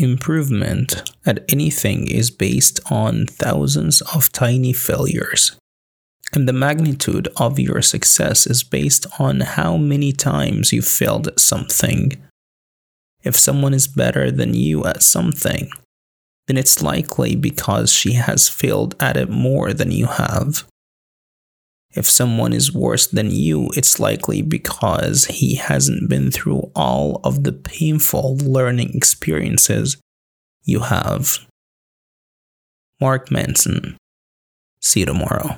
Improvement at anything is based on thousands of tiny failures. And the magnitude of your success is based on how many times you failed at something. If someone is better than you at something, then it's likely because she has failed at it more than you have. If someone is worse than you, it's likely because he hasn't been through all of the painful learning experiences you have. Mark Manson. See you tomorrow.